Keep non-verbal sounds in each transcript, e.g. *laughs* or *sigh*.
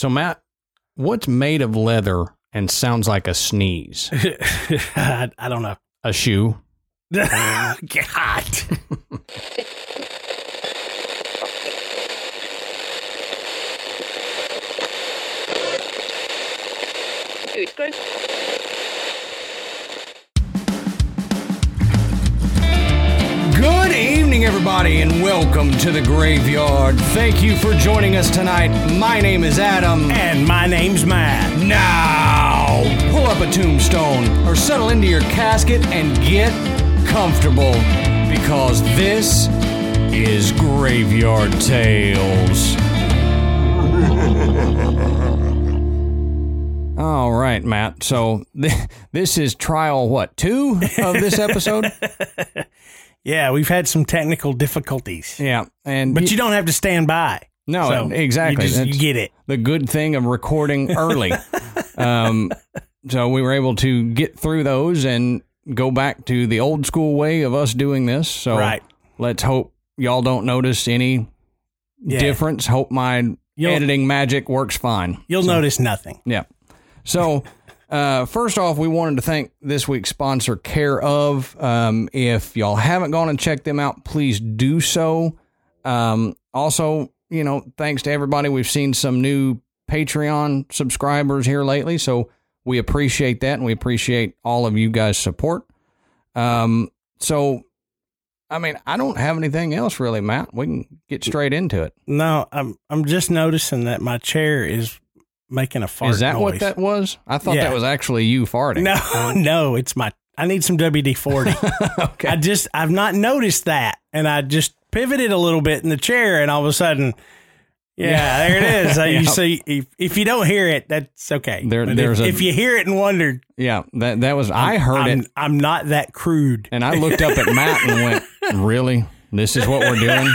So Matt, what's made of leather and sounds like a sneeze? *laughs* I, I don't know. A shoe. *laughs* God. Evening, everybody, and welcome to the graveyard. Thank you for joining us tonight. My name is Adam. And my name's Matt. Now, pull up a tombstone or settle into your casket and get comfortable because this is Graveyard Tales. *laughs* All right, Matt. So th- *laughs* this is trial what two of this episode? *laughs* Yeah, we've had some technical difficulties, yeah, and but you don't have to stand by. No, So, exactly. You, just, you get it. the good thing of recording early. *laughs* um, so we were able to get through those and go back to the old school way of us doing this. So Right. let's hope y'all don't notice any Yeah. difference. Hope my You'll- editing magic works fine. You'll notice nothing. Yeah. So, uh, first off, we wanted to thank this week's sponsor, Care of. Um, if y'all haven't gone and checked them out, please do so. Um, also, you know, thanks to everybody. We've seen some new Patreon subscribers here lately, so we appreciate that, and we appreciate all of you guys' support. Um, so, I mean, I don't have anything else really, Matt. We can get straight into it. No, I'm I'm just noticing that my chair is making a fart. Is that what that was? I thought Yeah. that was actually you farting. No, *laughs* no, it's my. I need some WD forty. *laughs* okay. I just I've not noticed that, and I just pivoted a little bit in the chair, and all of a sudden, yeah, there it is. *laughs* Yeah. You see, if, if you don't hear it, that's okay. There- But there's if, a- if you hear it and wondered, Yeah, that that was I heard I'm, it I'm not that crude. and I looked up at Matt and went, "Really? This is what we're doing?"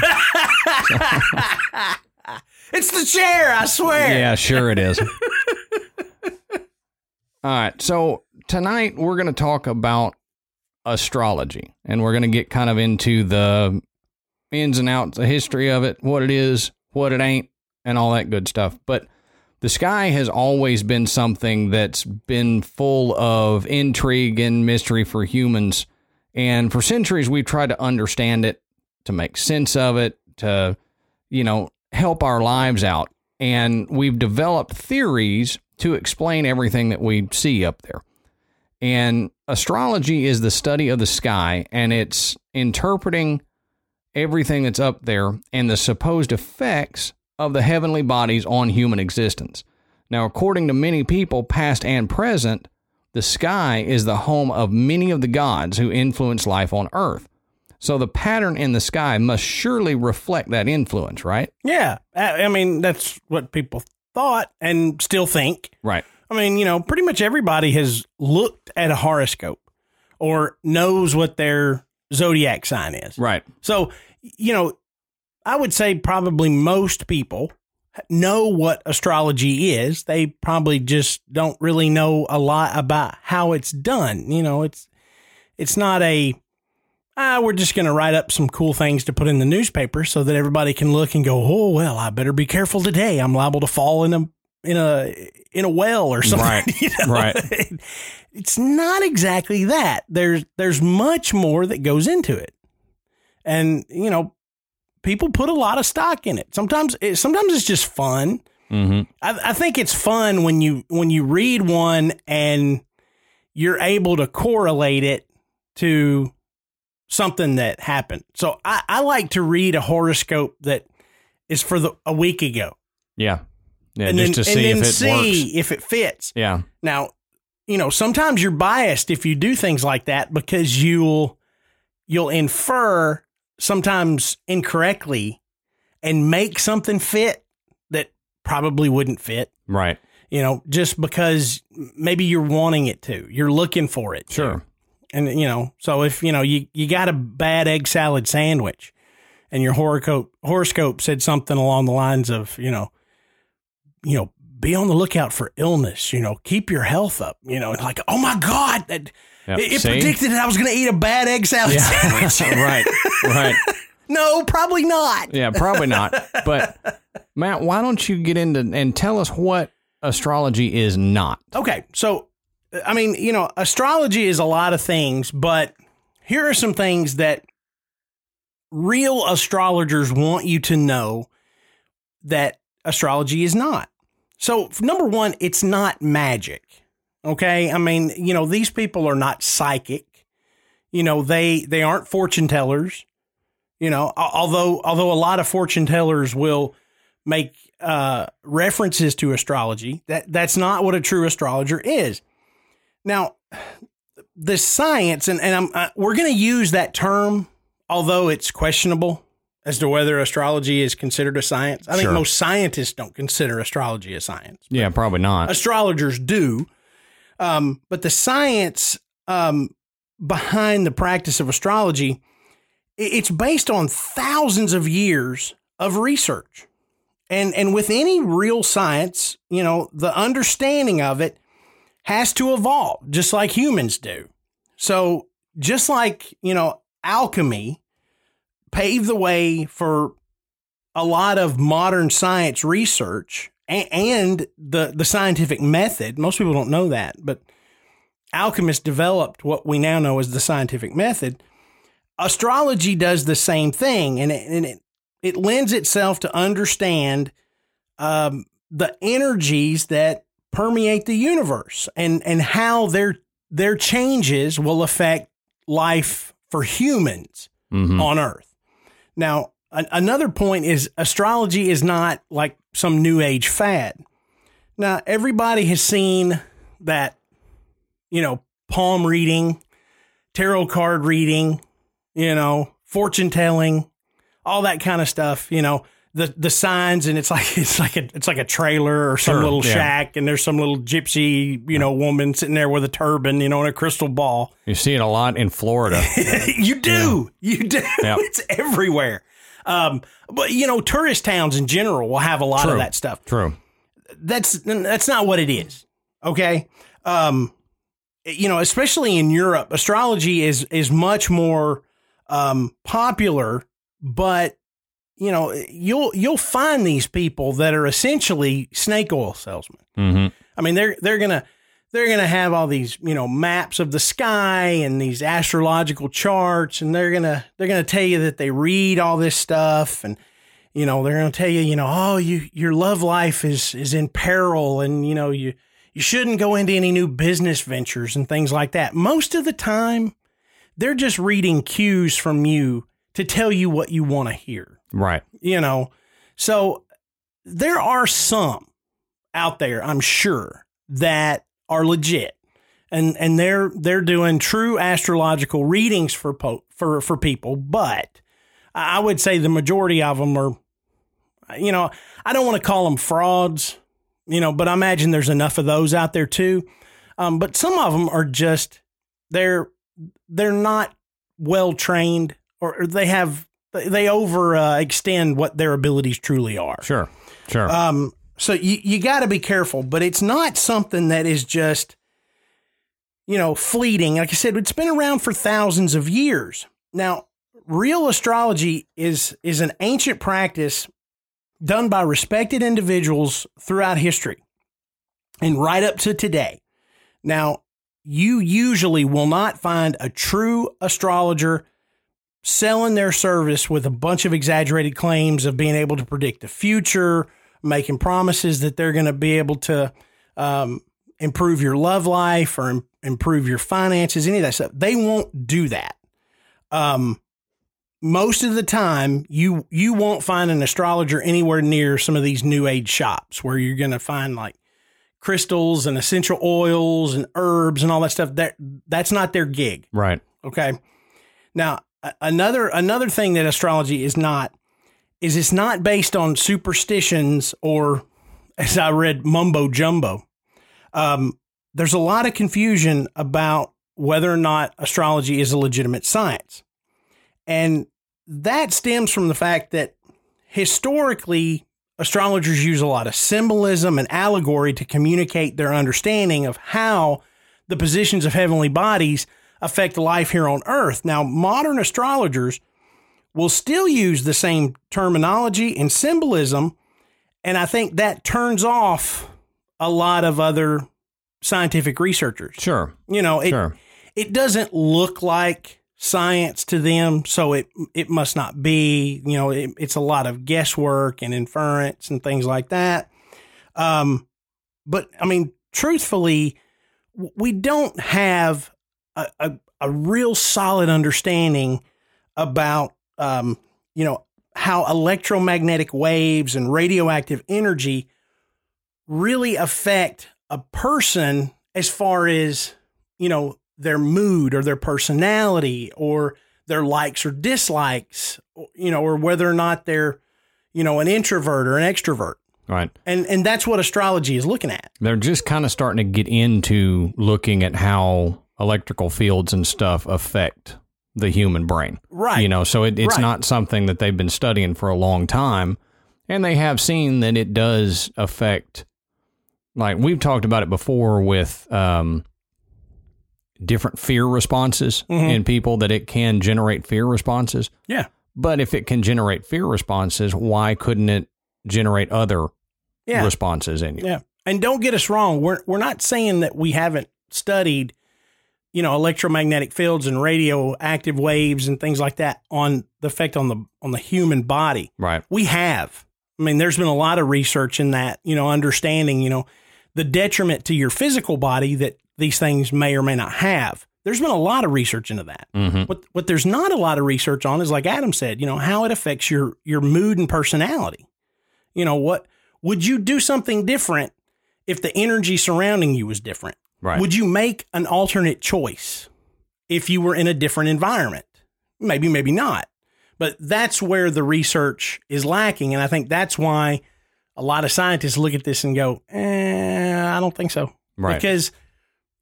It's the chair, I swear. Yeah, sure it is. *laughs* All right, so tonight we're going to talk about astrology and we're going to get kind of into the ins and outs, the history of it, what it is, what it ain't, and all that good stuff. But the sky has always been something that's been full of intrigue and mystery for humans. And for centuries, we've tried to understand it, to make sense of it, to, you know, help our lives out. And we've developed theories to explain everything that we see up there. And astrology is the study of the sky and it's interpreting everything that's up there and the supposed effects of the heavenly bodies on human existence. Now, according to many people, past and present, the sky is the home of many of the gods who influence life on earth. So the pattern in the sky must surely reflect that influence, right? Yeah. I, mean, that's what people thought and still think. Right. I mean, you know, pretty much everybody has looked at a horoscope or knows what their zodiac sign is. Right. So, you know, I would say probably most people know what astrology is. They probably just don't really know a lot about how it's done. You know, it's it's not a ah, we're just going to write up some cool things to put in the newspaper so that everybody can look and go, "Oh, well, I better be careful today. I'm liable to fall in a in a in a well or something." Right. *laughs* you know? Right. *laughs* It's not exactly that. There's there's much more that goes into it. And, you know, people put a lot of stock in it. Sometimes it, sometimes it's just fun. Mm-hmm. I, I think it's fun when you when you read one and you're able to correlate it to something that happened. So I, I like to read a horoscope that is for the a week ago, Yeah. Yeah, and just then to see if it see works. if it fits. Yeah. Now, you know, sometimes you're biased if you do things like that because you'll you'll infer sometimes incorrectly and make something fit that probably wouldn't fit. Right. You know, just because maybe you're wanting it to, you're looking for it. to. And you know, so if you know you you got a bad egg salad sandwich, and your horoscope horoscope said something along the lines of you know, you know, be on the lookout for illness. You know, keep your health up. You know, like oh my god, that Yep. it, it predicted that I was going to eat a bad egg salad sandwich. *laughs* right. Right. *laughs* no, probably not. Yeah, probably not. But Matt, why don't you get into and tell us what astrology is not? Okay, so I mean, you know, astrology is a lot of things, but here are some things that real astrologers want you to know that astrology is not. So, number one, it's not magic. Okay. I mean, you know, these people are not psychic. You know, they they aren't fortune tellers. You know, although although a lot of fortune tellers will make uh, references to astrology, that that's not what a true astrologer is. Now, the science, and, and I'm, uh, we're going to use that term, although it's questionable as to whether astrology is considered a science. I think Sure. most scientists don't consider astrology a science. Yeah, probably not. Astrologers do. Um, but the science um, behind the practice of astrology, it's based on thousands of years of research. And, and with any real science, you know, the understanding of it has to evolve just like humans do. So, just like, you know, alchemy paved the way for a lot of modern science research and, and the, the scientific method. Most people don't know that, but alchemists developed what we now know as the scientific method. Astrology does the same thing, and it, and it, it lends itself to understand um, the energies that permeate the universe and and how their their changes will affect life for humans Mhm. on Earth. Now, an, another point is astrology is not like some new age fad. Now, everybody has seen that, you know, palm reading, tarot card reading, you know, fortune telling, all that kind of stuff, you know, the the signs and it's like *laughs* it's like a it's like a trailer or some Sure, little yeah. shack and there's some little gypsy, you know, woman sitting there with a turban, you know, and a crystal ball. You see it a lot in Florida. *laughs* you do. You do. Yep. *laughs* It's everywhere. Um, but you know, tourist towns in general will have a lot True. of that stuff. True. That's that's not what it is. Okay. Um, you know, especially in Europe, astrology is is much more um, popular, but you know, you'll you'll find these people that are essentially snake oil salesmen. hmm I mean, they're they're gonna they're gonna have all these you know maps of the sky and these astrological charts, and they're gonna they're gonna tell you that they read all this stuff, and you know they're gonna tell you you know oh you your love life is is in peril, and you know you you shouldn't go into any new business ventures and things like that. Most of the time, they're just reading cues from you to tell you what you want to hear Right. you know? So there are some out there i'm sure that are legit. And and they're they're doing true astrological readings for po- for for people but i would say the majority of them are you know i don't want to call them frauds you know but i imagine there's enough of those out there too. Um, but some of them are just they're they're not well trained or or they have they over uh, extend what their abilities truly are. Sure. Sure. Um, so you you got to be careful, but it's not something that is just you know fleeting. Like I said, it's been around for thousands of years. Now, real astrology is is an ancient practice done by respected individuals throughout history and right up to today. Now, you usually will not find a true astrologer selling their service with a bunch of exaggerated claims of being able to predict the future, making promises that they're going to be able to um, improve your love life or im- improve your finances, any of that stuff. They won't do that. Um, most of the time, you you won't find an astrologer anywhere near some of these new age shops where you're going to find like crystals and essential oils and herbs and all that stuff. That that's not their gig. right. Okay. Now, another another thing that astrology is not is it's not based on superstitions or, as I read, mumbo jumbo. Um, there's a lot of confusion about whether or not astrology is a legitimate science, and that stems from the fact that historically astrologers use a lot of symbolism and allegory to communicate their understanding of how the positions of heavenly bodies affect life here on earth. Now, modern astrologers will still use the same terminology and symbolism And I think that turns off a lot of other scientific researchers. Sure. You know, it Sure. it doesn't look like science to them, so it it must not be. You know, it, it's a lot of guesswork and inference and things like that. Um, but I mean, truthfully, we don't have a, a, a real solid understanding about um, you know how electromagnetic waves and radioactive energy really affect a person as far as you know their mood or their personality or their likes or dislikes or, you know or whether or not they're you know an introvert or an extrovert Right. and and that's what astrology is looking at They're just kind of starting to get into looking at how electrical fields and stuff affect the human brain. right You know, so it, it's Right. not something that they've been studying for a long time. And they have seen that it does affect, like we've talked about it before with um, different fear responses Mhm. in people, that it can generate fear responses. yeah But if it can generate fear responses, why couldn't it generate other yeah responses in you? Yeah. And don't get us wrong, we're we're not saying that we haven't studied, you know, electromagnetic fields and radioactive waves and things like that on the effect on the on the human body. Right. We have. I mean, there's been a lot of research in that, you know, understanding, you know, the detriment to your physical body that these things may or may not have. There's been a lot of research into that. hmm What what there's not a lot of research on is like Adam said, you know, how it affects your your mood and personality. You know, what would you do something different if the energy surrounding you was different? Right. Would you make an alternate choice if you were in a different environment? Maybe, maybe not. But that's where the research is lacking. And I think that's why a lot of scientists look at this and go, eh, I don't think so. right. Because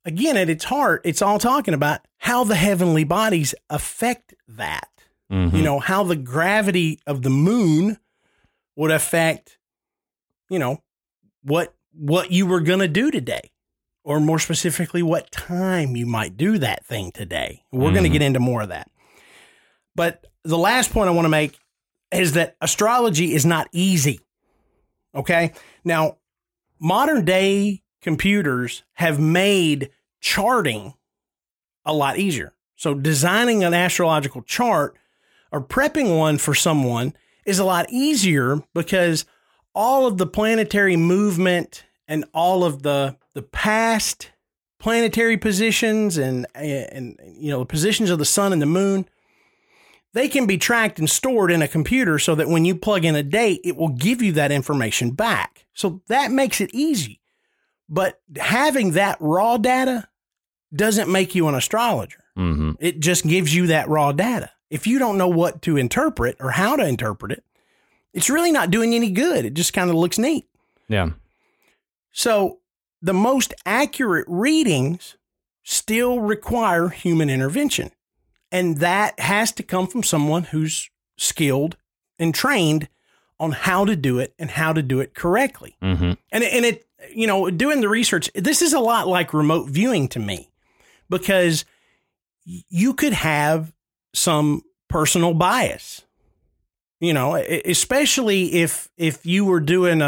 again, at its heart, it's all talking about how the heavenly bodies affect that. Mhm. You know, how the gravity of the moon would affect, you know, what what you were going to do today. Or more specifically, what time you might do that thing today. We're going to mm-hmm. get into more of that. But the last point I want to make is that astrology is not easy. Okay. Now, modern day computers have made charting a lot easier. So, designing an astrological chart or prepping one for someone is a lot easier because all of the planetary movement and all of the the past planetary positions and and you know the positions of the sun and the moon they can be tracked and stored in a computer so that when you plug in a date it will give you that information back. So that makes it easy. But having that raw data doesn't make you an astrologer. Mhm. it just gives you that raw data. If you don't know what to interpret or how to interpret it it's really not doing any good. It just kind of looks neat. Yeah. so the most accurate readings still require human intervention. And that has to come from someone who's skilled and trained on how to do it and how to do it correctly. hmm And and it you know, doing the research, this is a lot like remote viewing to me because you could have some personal bias. You know, especially if if you were doing a,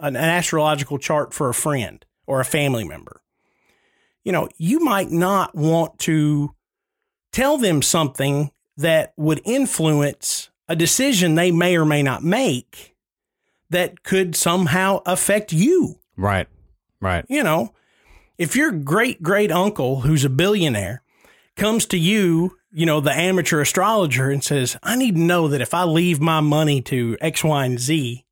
a an astrological chart for a friend or a family member. You know, you might not want to tell them something that would influence a decision they may or may not make that could somehow affect you. Right. Right. You know, if your great great uncle, who's a billionaire, comes to you, you know, the amateur astrologer, and says, I need to know that if I leave my money to X, Y, and Z,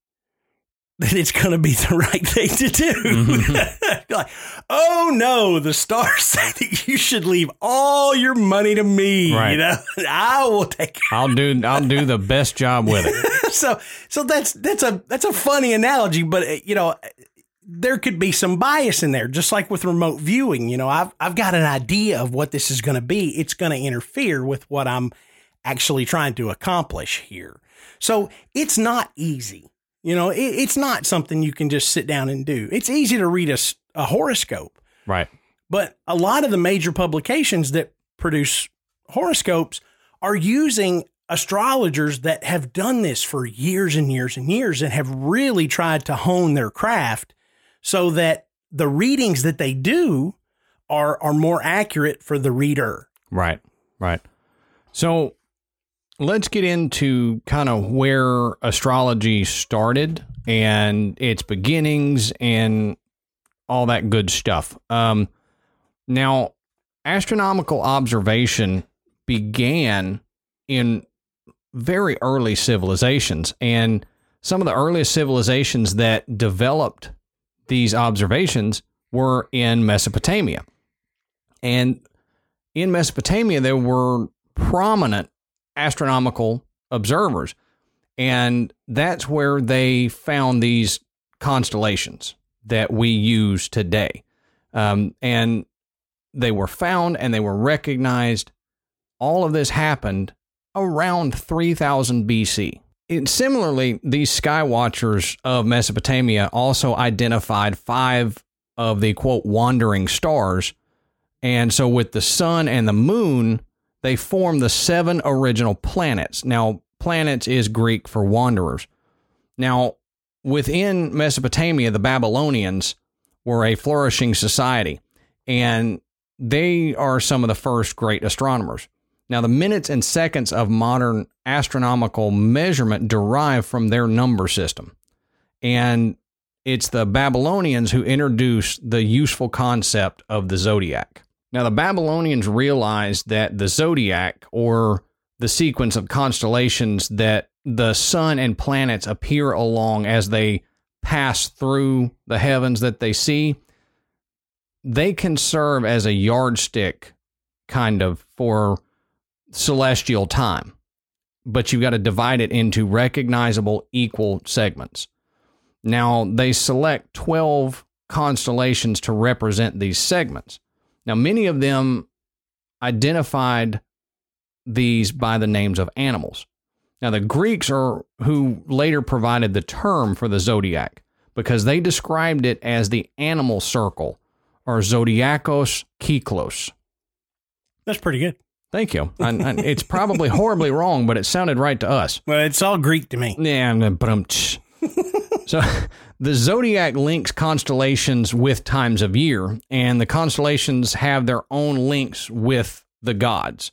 that it's going to be the right thing to do. Mhm. *laughs* like, oh no, the stars *laughs* say that you should leave all your money to me. Right. You know, *laughs* I will take I'll do I'll do the best job with it. so so that's that's a that's a funny analogy, but uh, you know there could be some bias in there, just like with remote viewing. You know, I've I've got an idea of what this is going to be. It's going to interfere with what I'm actually trying to accomplish here. So it's not easy. You know, it, it's not something you can just sit down and do. It's easy to read a horoscope, Right. but a lot of the major publications that produce horoscopes are using astrologers that have done this for years and years and years and have really tried to hone their craft so that the readings that they do are are more accurate for the reader. Right. Right. So let's get into kind of where astrology started and its beginnings and all that good stuff. Um, now, astronomical observation began in very early civilizations, and some of the earliest civilizations that developed these observations were in Mesopotamia. And in Mesopotamia, there were prominent astronomical observers. And that's where they found these constellations that we use today. Um, and they were found and they were recognized. All of this happened around 3000 BC. It, similarly, these sky watchers of Mesopotamia also identified five of the quote wandering stars. And so, with the sun and the moon, they form the seven original planets. Now, planets is Greek for wanderers. Now, within Mesopotamia, the Babylonians were a flourishing society, and they are some of the first great astronomers. Now, the minutes and seconds of modern astronomical measurement derive from their number system. And it's the Babylonians who introduced the useful concept of the zodiac. Now, the Babylonians realized that the zodiac, or the sequence of constellations that the sun and planets appear along as they pass through the heavens that they see, they can serve as a yardstick kind of for celestial time. But you've got to divide it into recognizable equal segments. Now, they select 12 constellations to represent these segments. Now, many of them identified these by the names of animals. Now, the Greeks are who later provided the term for the zodiac because they described it as the animal circle or zodiacos kyklos. That's pretty good. Thank you. And, *laughs* and it's probably horribly wrong, but it sounded right to us. Well, it's all Greek to me. Yeah, but um, *laughs* so the zodiac links constellations with times of year, and the constellations have their own links with the gods.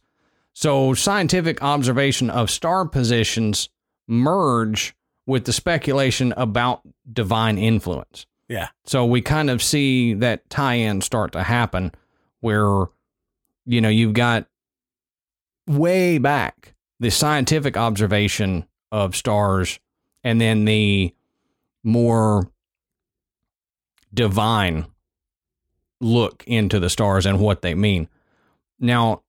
So scientific observation of star positions merge with the speculation about divine influence. Yeah. So we kind of see that tie-in start to happen where you know you've got way back the scientific observation of stars and then the more divine look into the stars and what they mean. Now,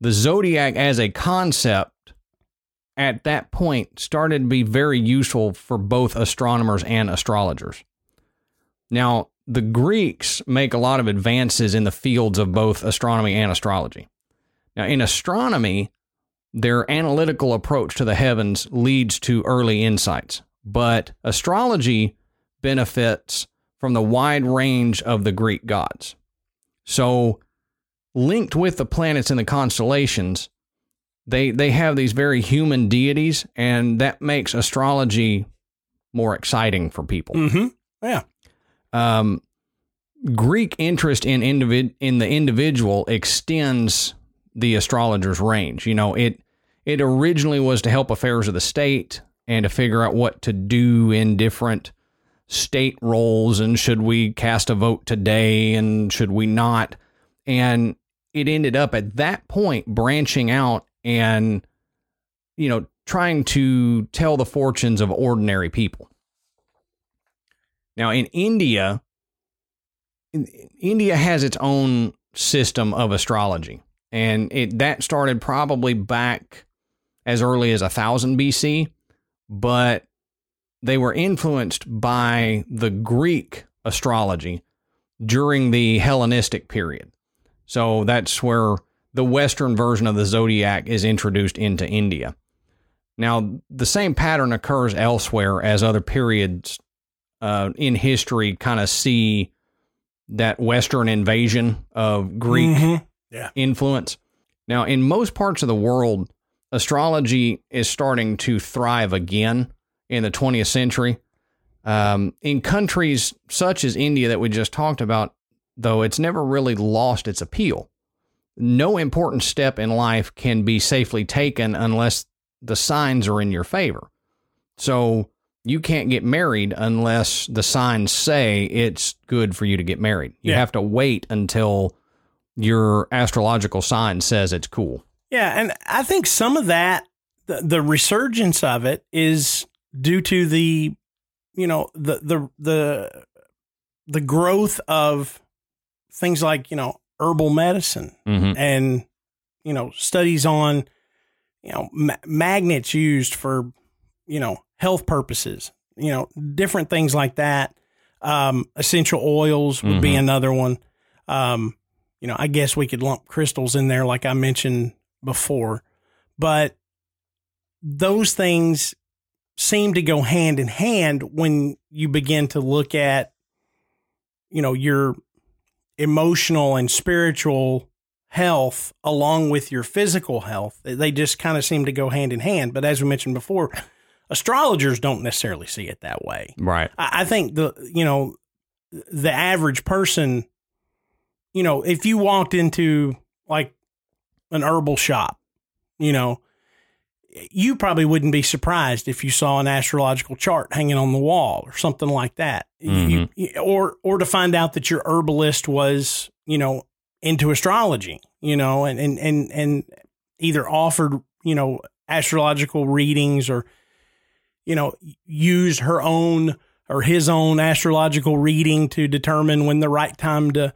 the zodiac as a concept at that point started to be very useful for both astronomers and astrologers. Now, the Greeks make a lot of advances in the fields of both astronomy and astrology. Now, in astronomy, their analytical approach to the heavens leads to early insights, but astrology benefits from the wide range of the Greek gods. So, linked with the planets and the constellations, they they have these very human deities, and that makes astrology more exciting for people. Mm-hmm. Yeah. Um, Greek interest in individ in the individual extends the astrologer's range. You know, it it originally was to help affairs of the state and to figure out what to do in different state roles and should we cast a vote today and should we not. And it ended up at that point branching out and you know trying to tell the fortunes of ordinary people. Now in india india has its own system of astrology and it that started probably back as early as 1000 bc but they were influenced by the greek astrology during the hellenistic period so that's where the Western version of the zodiac is introduced into India. Now, the same pattern occurs elsewhere as other periods uh, in history kind of see that Western invasion of Greek Mhm. Yeah. influence. Now, in most parts of the world, astrology is starting to thrive again in the 20th century. Um, in countries such as India that we just talked about, though, it's never really lost its appeal. No important step in life can be safely taken unless the signs are in your favor. So you can't get married unless the signs say it's good for you to get married. You Yeah. have to wait until your astrological sign says it's cool. Yeah, and I think some of that, the, the resurgence of it, is due to the, you know, the the the the growth of things like you know herbal medicine Mm-hmm. and you know studies on you know ma- magnets used for you know health purposes you know different things like that um essential oils would be Mhm. another one um you know i guess we could lump crystals in there like i mentioned before but those things seem to go hand in hand when you begin to look at you know your emotional and spiritual health along with your physical health. They just kind of seem to go hand in hand. But as we mentioned before, astrologers don't necessarily see it that way. Right. I, I think the you know the average person, you know, if you walked into like an herbal shop, you know, you probably wouldn't be surprised if you saw an astrological chart hanging on the wall or something like that. You- mm-hmm. you- or or to find out that your herbalist was, you know, into astrology, you know, and and and and either offered, you know, astrological readings or you know, used her own or his own astrological reading to determine when the right time to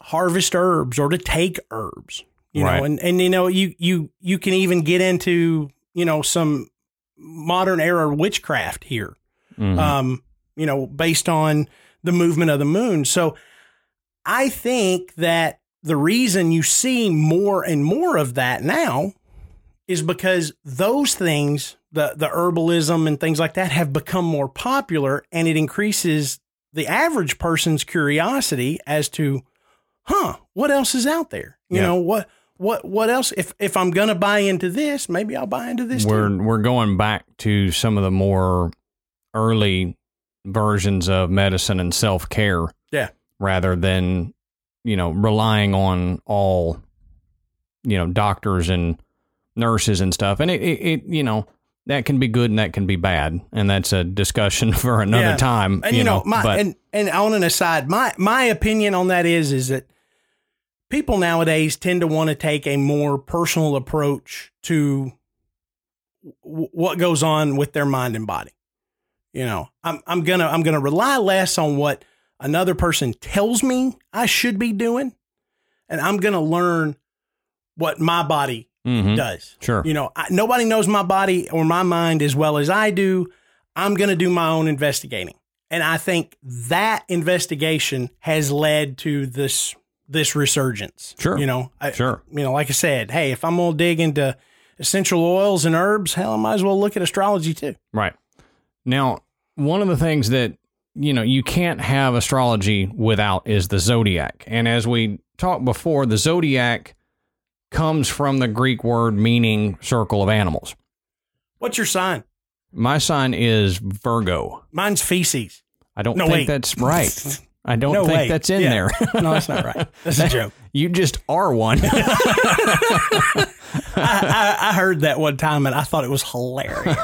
harvest herbs or to take herbs. You Right. know, and and you know, you you you can even get into, you know, some modern era witchcraft here. Mhm. Um, you know, based on the movement of the moon. So I think that the reason you see more and more of that now is because those things, the the herbalism and things like that have become more popular and it increases the average person's curiosity as to, huh, what else is out there? You Yeah. know, what what what else if if I'm going to buy into this, maybe I'll buy into this we're too. we're going back to some of the more early versions of medicine and self care. Yeah. Rather than, you know, relying on all, you know, doctors and nurses and stuff. And it, it, it you know, that can be good and that can be bad. And that's a discussion *laughs* for another Yeah. time. And you, know, my but and and on an aside, my my opinion on that is is that people nowadays tend to want to take a more personal approach to w- what goes on with their mind and body. You know, I'm I'm gonna I'm gonna rely less on what another person tells me I should be doing, and I'm gonna learn what my body Mhm. does. sure. You know, I, nobody knows my body or my mind as well as I do. I'm going to do my own investigating. And I think that investigation has led to this this resurgence. Sure. You know, I, Sure. you know, like I said, hey, if I'm going to dig into essential oils and herbs, hell, I might as well look at astrology too. Right. Now, one of the things that you know you can't have astrology without is the zodiac. And as we talked before, the zodiac comes from the Greek word meaning circle of animals. What's your sign? My sign is Virgo. Mine's feces. I don't No, think wait. that's right. *laughs* I don't No, think wait. that's in Yeah. there. *laughs* No, that's not right. *laughs* That's a joke. you just are one. *laughs* I, I, I heard that one time and I thought it was hilarious.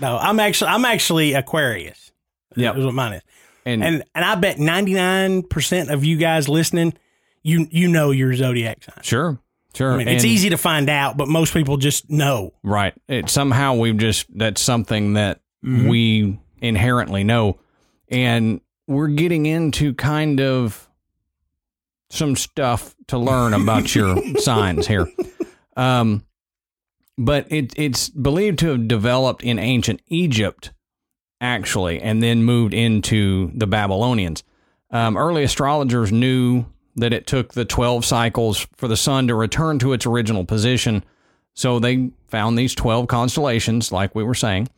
no, I'm actually I'm actually Aquarius. Yep. is what mine is. and And and I bet 99% of you guys listening, you you know your zodiac sign. sure, sure. I mean, it's easy to find out, but most people just know. Right. It somehow we've just that's something that Mhm. we inherently know. And we're getting into kind of some stuff to learn about your *laughs* signs here. Um but it it's believed to have developed in ancient Egypt actually and then moved into the Babylonians. Um, early astrologers knew that it took the 12 cycles for the sun to return to its original position. So they found these 12 constellations, like we were saying,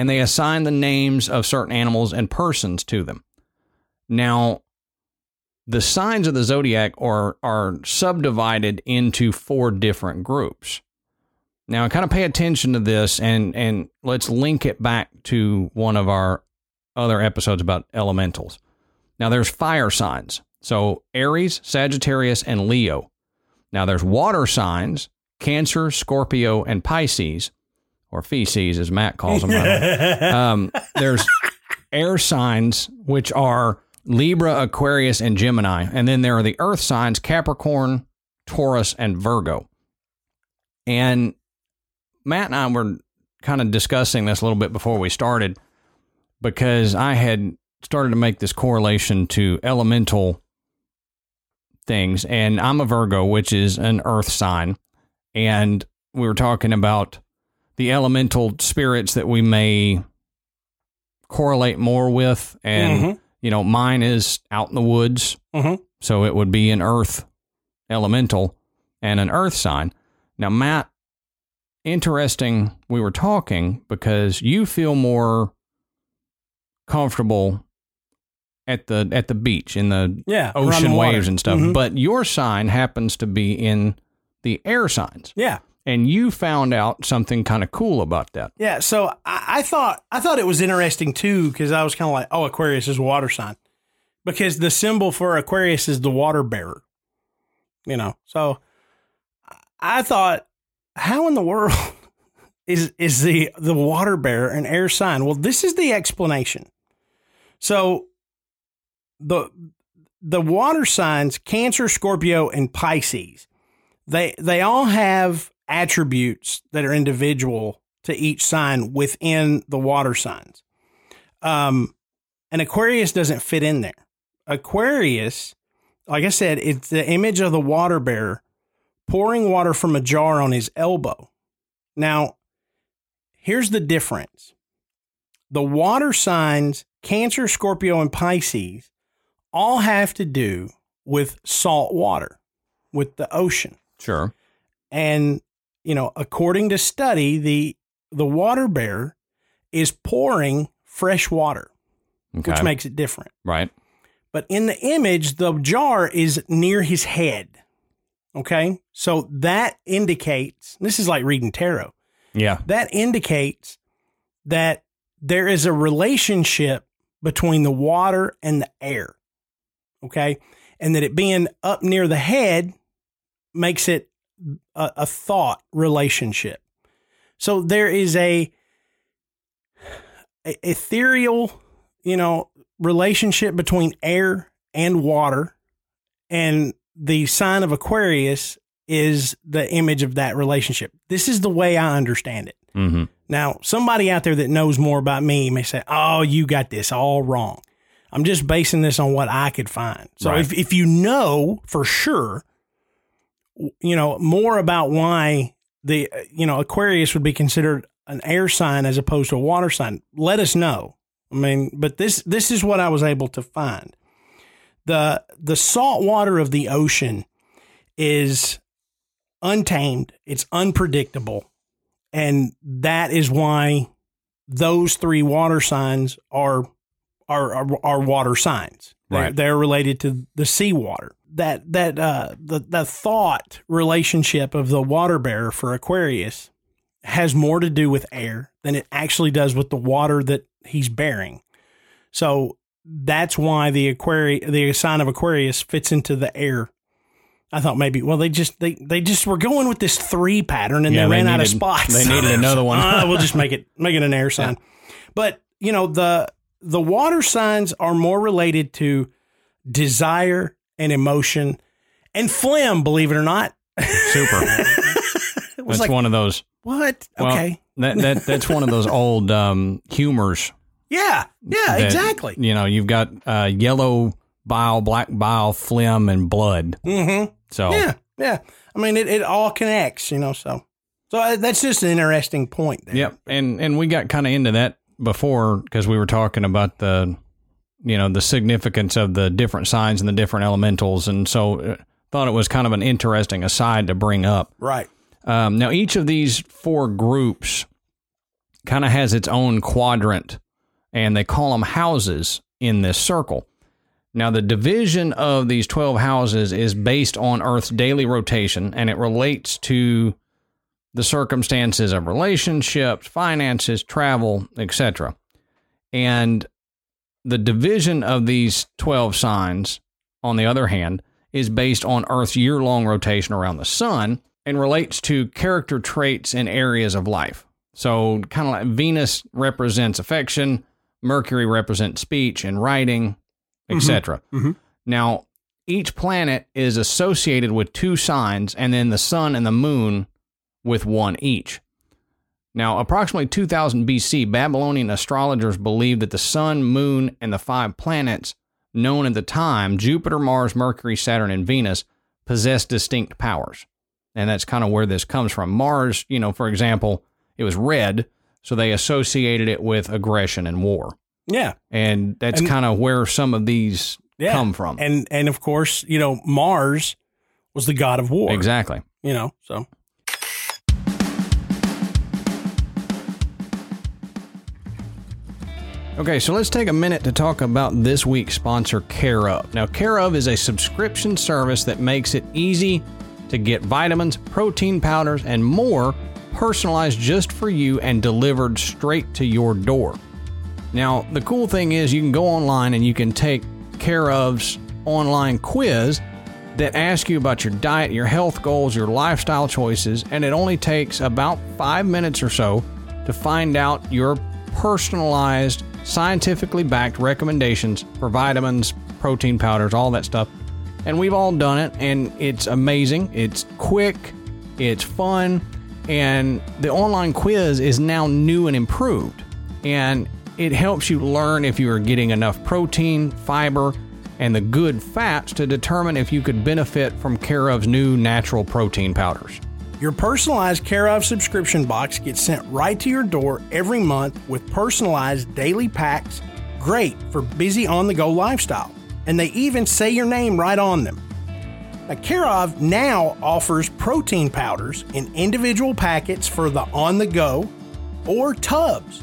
and they assign the names of certain animals and persons to them. Now, the signs of the zodiac are, are subdivided into four different groups. Now, kind of pay attention to this and and let's link it back to one of our other episodes about elementals. Now, there's fire signs. So, Aries, Sagittarius, and Leo. Now, there's water signs Cancer, Scorpio, and Pisces, or feces, as Matt calls them. *laughs* um, there's air signs, which are Libra, Aquarius, and Gemini. And then there are the earth signs Capricorn, Taurus, and Virgo. And Matt and I were kind of discussing this a little bit before we started because I had started to make this correlation to elemental things. And I'm a Virgo, which is an earth sign. And we were talking about the elemental spirits that we may correlate more with. And, Mhm. you know, mine is out in the woods. Mhm. So it would be an earth elemental and an earth sign. Now, Matt, interesting, we were talking because you feel more comfortable at the at the beach in the Yeah. ocean the waves and stuff. Mhm. But your sign happens to be in the air signs. yeah. And you found out something kind of cool about that. Yeah, so I, I thought I thought it was interesting too because I was kind of like, oh, Aquarius is a water sign because the symbol for Aquarius is the water bearer. You know, so I thought, how in the world *laughs* is is the the water bearer an air sign? Well, this is the explanation. So the the water signs Cancer, Scorpio, and Pisces they they all have attributes that are individual to each sign within the water signs. Um, and Aquarius doesn't fit in there. Aquarius, like I said, it's the image of the water bearer pouring water from a jar on his elbow. Now, here's the difference. The water signs, Cancer, Scorpio, and Pisces, all have to do with salt water, with the ocean Sure. and you know according to study the the water bearer is pouring fresh water Okay. which makes it different right. but in the image the jar is near his head okay so that indicates this is like reading tarot Yeah. that indicates that there is a relationship between the water and the air okay and that it being up near the head makes it a, a thought relationship so there is a, a ethereal you know relationship between air and water and the sign of aquarius is the image of that relationship this is the way i understand it Mm-hmm. now, somebody out there that knows more about me may say, "Oh, you got this all wrong." I'm just basing this on what I could find. So Right. if if you know for sure, you know more about why the you know Aquarius would be considered an air sign as opposed to a water sign, let us know. I mean, but this this is what I was able to find. the The salt water of the ocean is untamed. It's unpredictable. And that is why those three water signs are are are, are water signs. They're, Right. they're related to the seawater. That that uh the the thought relationship of the water bearer for Aquarius has more to do with air than it actually does with the water that he's bearing. So that's why the Aquarius the sign of Aquarius fits into the air. I thought maybe well they just they they just were going with this three pattern and Yeah, they they ran out of spots. they needed another *laughs* one. Uh, we'll just make it make it an air *laughs* sign. But you know the the water signs are more related to desire and emotion and phlegm. Believe it or not, Super. *laughs* it was That's like one of those. what? Well, okay, That that that's one of those *laughs* old um, humors. yeah, yeah, that, exactly. You know, you've got uh, yellow bile, black bile, phlegm, and blood. Mm-hmm. So Yeah, yeah. I mean, it, it all connects, you know. So, so uh, that's just an interesting point. There. Yep, and and we got kind of into that before because we were talking about the, you know, the significance of the different signs and the different elementals, and so uh, thought it was kind of an interesting aside to bring up. Right. Um, now, each of these four groups kind of has its own quadrant, and they call them houses in this circle. Now, the division of these 12 houses is based on Earth's daily rotation, and it relates to the circumstances of relationships, finances, travel, etc. And the division of these 12 signs, on the other hand, is based on Earth's year long rotation around the sun and relates to character traits and areas of life. So, kind of like Venus represents affection, Mercury represents speech and writing, etc. Mhm. Now, each planet is associated with two signs, and then the sun and the moon with one each. Now, approximately 2000 BC, Babylonian astrologers believed that the sun, moon, and the five planets known at the time Jupiter, Mars, Mercury, Saturn, and Venus possessed distinct powers. And that's kind of where this comes from. Mars, you know, for example, it was red, so they associated it with aggression and war. Yeah. And that's kind of where some of these Yeah. come from. And and of course, you know, Mars was the god of war. exactly. You know, so Okay, so let's take a minute to talk about this week's sponsor, Care of. Now, Care of is a subscription service that makes it easy to get vitamins, protein powders, and more personalized just for you and delivered straight to your door. Now, the cool thing is you can go online and you can take Care of's online quiz that asks you about your diet, your health goals, your lifestyle choices, and it only takes about five minutes or so to find out your personalized, scientifically backed recommendations for vitamins, protein powders, all that stuff. And we've all done it, and it's amazing. It's quick, it's fun, and the online quiz is now new and improved. And it helps you learn if you are getting enough protein, fiber, and the good fats to determine if you could benefit from Care of's new natural protein powders. Your personalized Care of subscription box gets sent right to your door every month with personalized daily packs, great for busy on the go lifestyle. And they even say your name right on them. Care of now offers protein powders in individual packets for the on the go or tubs,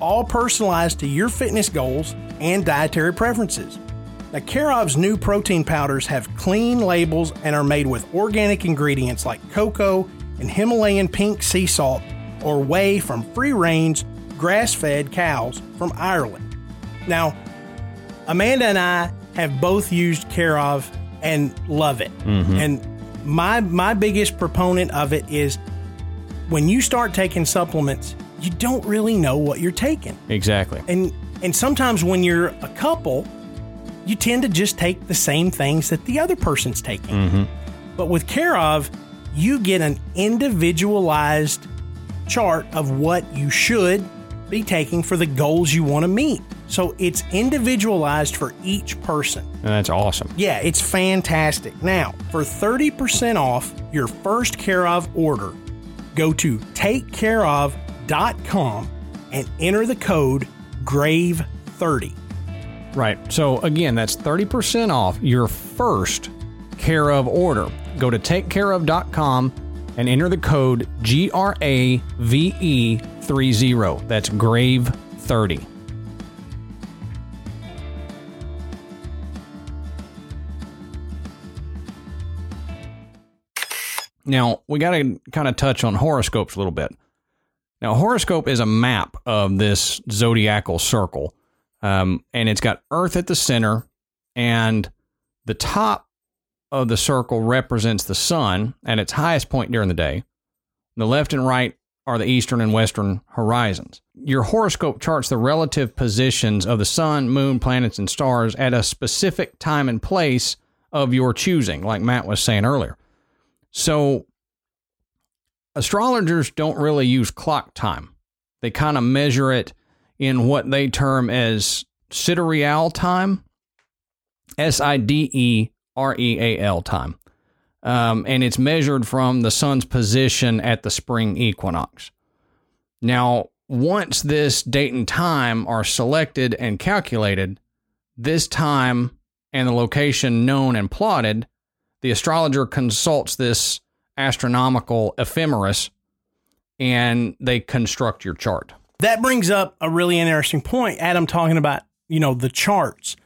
all personalized to your fitness goals and dietary preferences. Now, Care of's new protein powders have clean labels and are made with organic ingredients like cocoa and Himalayan pink sea salt or whey from free range, grass fed cows from Ireland. Now, Amanda and I have both used Care of and love it. Mm-hmm. And my my biggest proponent of it is when you start taking supplements, you don't really know what you're taking. Exactly. And and sometimes when you're a couple, you tend to just take the same things that the other person's taking. Mm-hmm. But with Care of, you get an individualized chart of what you should be taking for the goals you want to meet. So it's individualized for each person. And that's awesome. Yeah, it's fantastic. Now, for 30% off your first Care of order, go to takecareof.com and enter the code GRAVE30. Right. So again, that's 30% off your first Care of order. Go to takecareof.com and enter the code GRAVE30. That's GRAVE30. Now, we got to kind of touch on horoscopes a little bit. Now, horoscope is a map of this zodiacal circle, um, and it's got Earth at the center, and the top of the circle represents the sun at its highest point during the day. The left and right are the eastern and western horizons. Your horoscope charts the relative positions of the sun, moon, planets, and stars at a specific time and place of your choosing, like Matt was saying earlier. So, astrologers don't really use clock time. They kind of measure it in what they term as sidereal time, S I D E R E A L time. Um, and it's measured from the sun's position at the spring equinox. Now, once this date and time are selected and calculated, this time and the location known and plotted, the astrologer consults this astronomical ephemeris and they construct your chart. That brings up a really interesting point, Adam, talking about, you know, the charts.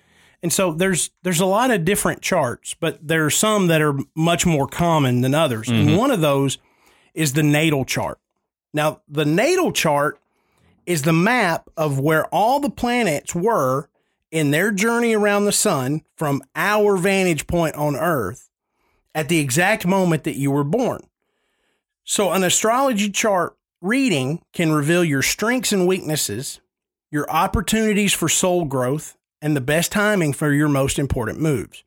And so there's there's a lot of different charts, but there are some that are much more common than others. And mm-hmm. one of those is the natal chart. Now, the natal chart is the map of where all the planets were in their journey around the sun from our vantage point on Earth at the exact moment that you were born. So, an astrology chart reading can reveal your strengths and weaknesses, your opportunities for soul growth, and the best timing for your most important moves.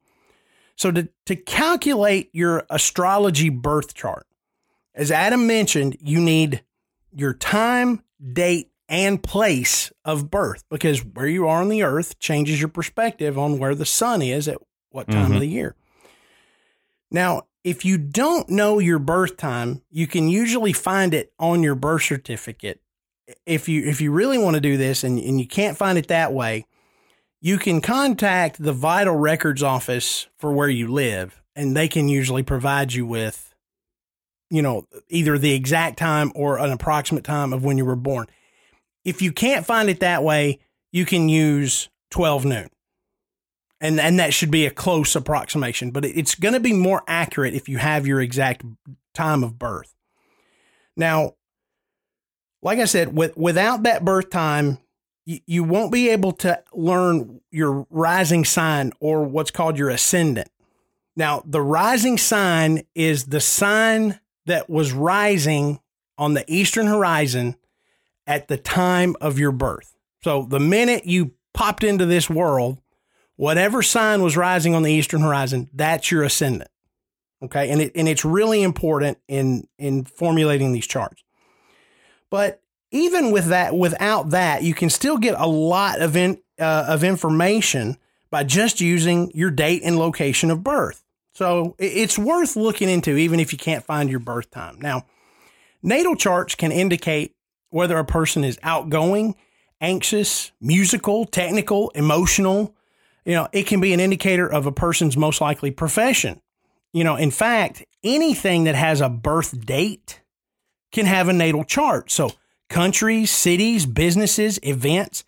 So, to, to calculate your astrology birth chart, as Adam mentioned, you need your time, date, and place of birth because where you are on the earth changes your perspective on where the sun is at what time Mhm. of the year. Now, if you don't know your birth time, you can usually find it on your birth certificate. If you if you really want to do this and, and you can't find it that way, you can contact the vital records office for where you live and they can usually provide you with you know either the exact time or an approximate time of when you were born. If you can't find it that way you can use 12 noon. And and that should be a close approximation but it's going to be more accurate if you have your exact time of birth. Now like i said with without that birth time you, won't be able to learn your rising sign or what's called your ascendant now the rising sign is the sign that was rising on the eastern horizon at the time of your birth. So the minute you popped into this world, whatever sign was rising on the eastern horizon, that's your ascendant. Okay? And it and it's really important in in formulating these charts. But even with that without that, you can still get a lot of in, uh, of information by just using your date and location of birth. So it's worth looking into, even if you can't find your birth time. Now, natal charts can indicate whether a person is outgoing, anxious, musical, technical, emotional. You know, it can be an indicator of a person's most likely profession. You know, in fact, anything that has a birth date can have a natal chart. So, countries, cities, businesses, events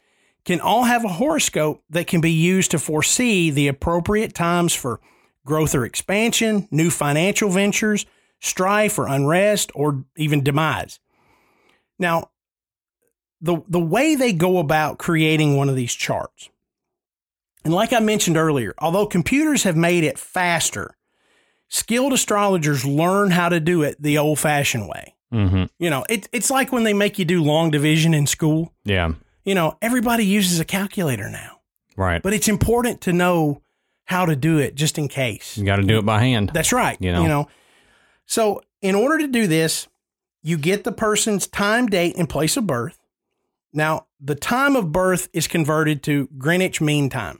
can all have a horoscope that can be used to foresee the appropriate times for growth or expansion, new financial ventures, strife or unrest, or even demise. Now, the, the way they go about creating one of these charts, and like I mentioned earlier, although computers have made it faster, skilled astrologers learn how to do it the old fashioned way. Mm-hmm. You know, it, it's like when they make you do long division in school. Yeah. You know, everybody uses a calculator now, Right. but it's important to know how to do it just in case. You got to do it by hand. That's right. You know. So, in order to do this, you get the person's time, date, and place of birth. Now, the time of birth is converted to Greenwich Mean Time.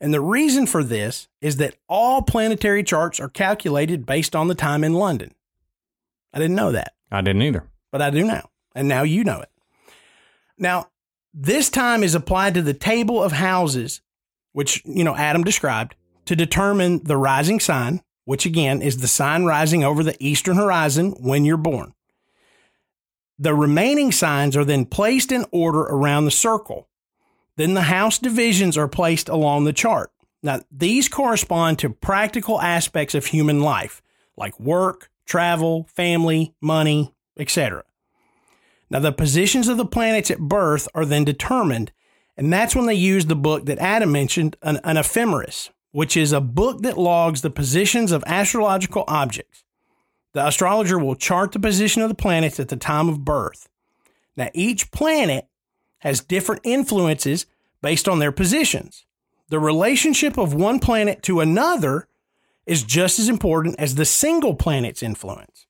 And the reason for this is that all planetary charts are calculated based on the time in London. I didn't know that, I didn't either. but I do now. And now you know it. Now, this time is applied to the table of houses, which, you know, Adam described, to determine the rising sign, which again is the sign rising over the eastern horizon when you're born. The remaining signs are then placed in order around the circle. Then the house divisions are placed along the chart. Now, these correspond to practical aspects of human life, like work, travel, family, money, etc. Now, the positions of the planets at birth are then determined, and that's when they use the book that Adam mentioned, an, an ephemeris, which is a book that logs the positions of astrological objects. The astrologer will chart the position of the planets at the time of birth. Now, each planet has different influences based on their positions. The relationship of one planet to another is just as important as the single planet's influence.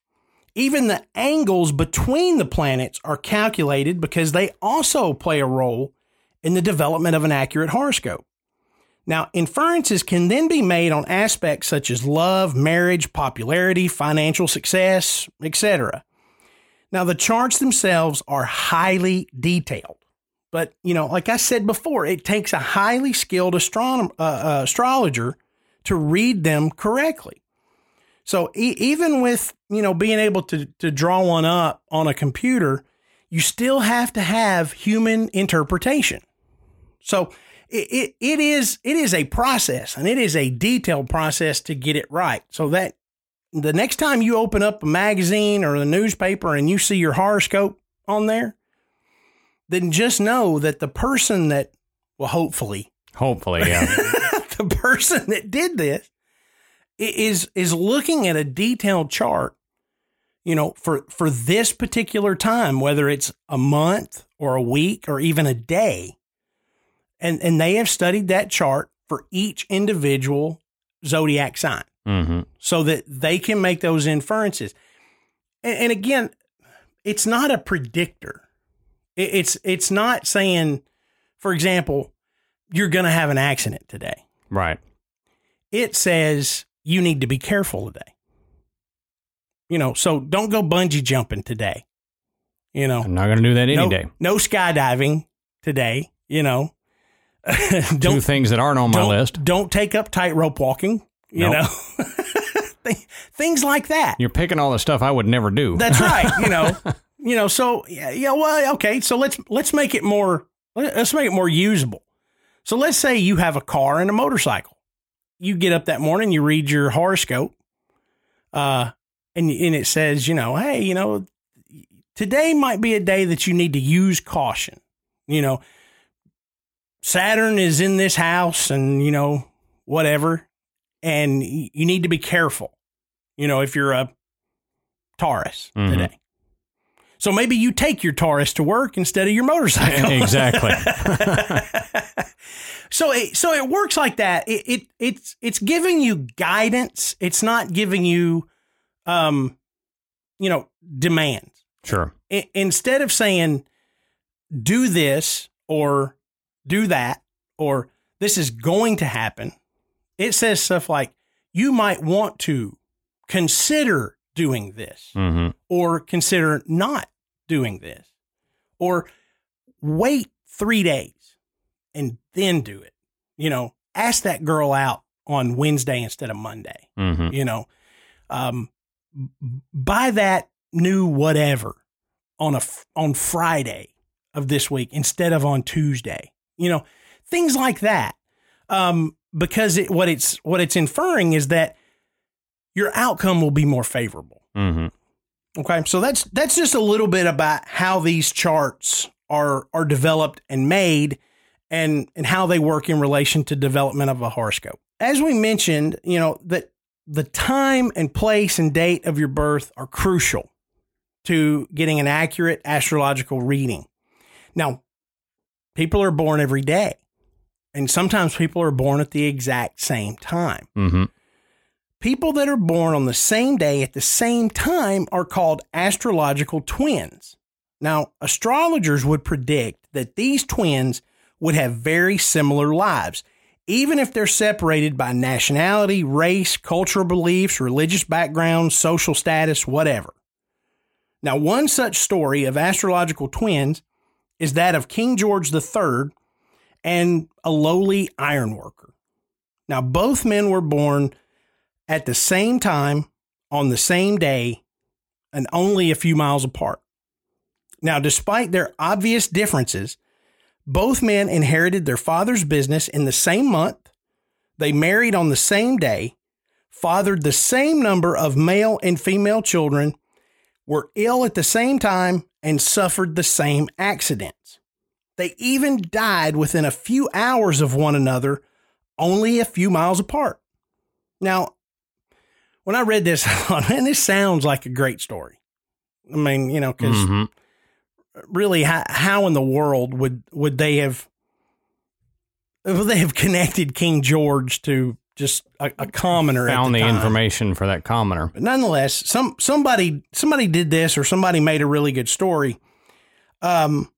Even the angles between the planets are calculated because they also play a role in the development of an accurate horoscope. Now, inferences can then be made on aspects such as love, marriage, popularity, financial success, etc. Now, the charts themselves are highly detailed. But, you know, like I said before, it takes a highly skilled astronom- uh, uh, astrologer to read them correctly. So e- even with, you know, being able to, to draw one up on a computer, you still have to have human interpretation. So it, it, it is it is a process and it is a detailed process to get it right. So that the next time you open up a magazine or a newspaper and you see your horoscope on there, then just know that the person that, well, hopefully, Hopefully, yeah. *laughs* the *laughs* person that did this is is looking at a detailed chart you know for for this particular time whether it's a month or a week or even a day. And and they have studied that chart for each individual zodiac sign hmm so that they can make those inferences. And, and again it's not a predictor. It- it's it's not saying for example you're going to have an accident today Right. it says you need to be careful today. You know, so don't go bungee jumping today. You know, I'm not going to do that any no, day. no skydiving today. You know, *laughs* Two things that aren't on my list. Don't take up tightrope walking. You Nope. know, *laughs* things like that. You're picking all the stuff I would never do. That's right. You know, *laughs* you know. So yeah, yeah. Well, okay. So let's let's make it more. Let's make it more usable. So let's say you have a car and a motorcycle. You get up that morning, you read your horoscope, uh, and and it says, you know, hey, you know, today might be a day that you need to use caution. You know, Saturn is in this house, and you know, whatever, and you need to be careful. You know, if you're a Taurus Mhm. today. So maybe you take your Taurus to work instead of your motorcycle. *laughs* exactly. *laughs* so it so it works like that. It, it it's it's giving you guidance. It's not giving you um you know demands. sure. I, instead of saying do this or do that or this is going to happen, it says stuff like you might want to consider doing this hmm or consider not doing this or wait three days and then do it. You know ask that girl out on wednesday instead of monday hmm you know. Um buy that new whatever on a on friday of this week instead of on tuesday you know things like that. Um because it, what it's what it's inferring is that your outcome will be more favorable hmm Okay, so that's that's just a little bit about how these charts are are developed and made, and and how they work in relation to development of a horoscope. As we mentioned, you know that the time and place and date of your birth are crucial to getting an accurate astrological reading. Now, people are born every day, and sometimes people are born at the exact same time hmm people that are born on the same day at the same time are called astrological twins. Now, astrologers would predict that these twins would have very similar lives, even if they're separated by nationality, race, cultural beliefs, religious background, social status, whatever. Now, one such story of astrological twins is that of King George III and a lowly ironworker. Now, both men were born at the same time on the same day and only a few miles apart. Now, despite their obvious differences, both men inherited their father's business in the same month. They married on the same day, fathered the same number of male and female children, were ill at the same time, and suffered the same accidents. They even died within a few hours of one another, only a few miles apart. Now, when I read this, *laughs* I thought, man, this sounds like a great story. I mean, you know, because hmm really, how, how in the world would would they have would they have *laughs* connected King George to just a, a commoner? Found the, time? information for that commoner. But nonetheless, some somebody somebody did this or somebody made a really good story. Um,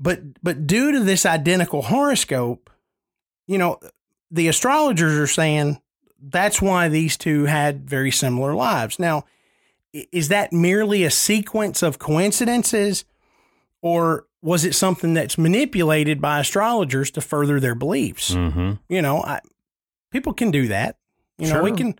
but but due to this identical horoscope, you know, the astrologers are saying that's why these two had very similar lives. Now, is that merely a sequence of coincidences, or was it something that's manipulated by astrologers to further their beliefs? hmm You know, I, people can do that. You know, we can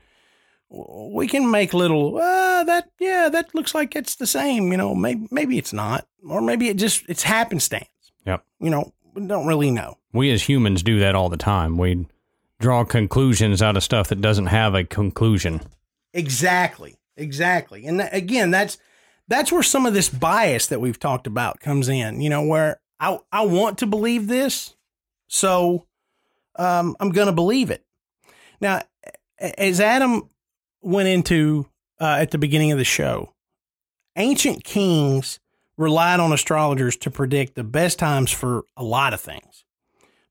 we can make little uh, that yeah that looks like it's the same. You know, maybe maybe it's not, or maybe it just it's happenstance. Yep. You know, we don't really know. We as humans do that all the time. We draw conclusions out of stuff that doesn't have a conclusion. Exactly. Exactly. And again, that's that's where some of this bias that we've talked about comes in. You know, where I I want to believe this, so um, I'm going to believe it. Now, as Adam went into uh, at the beginning of the show, ancient kings relied on astrologers to predict the best times for a lot of things.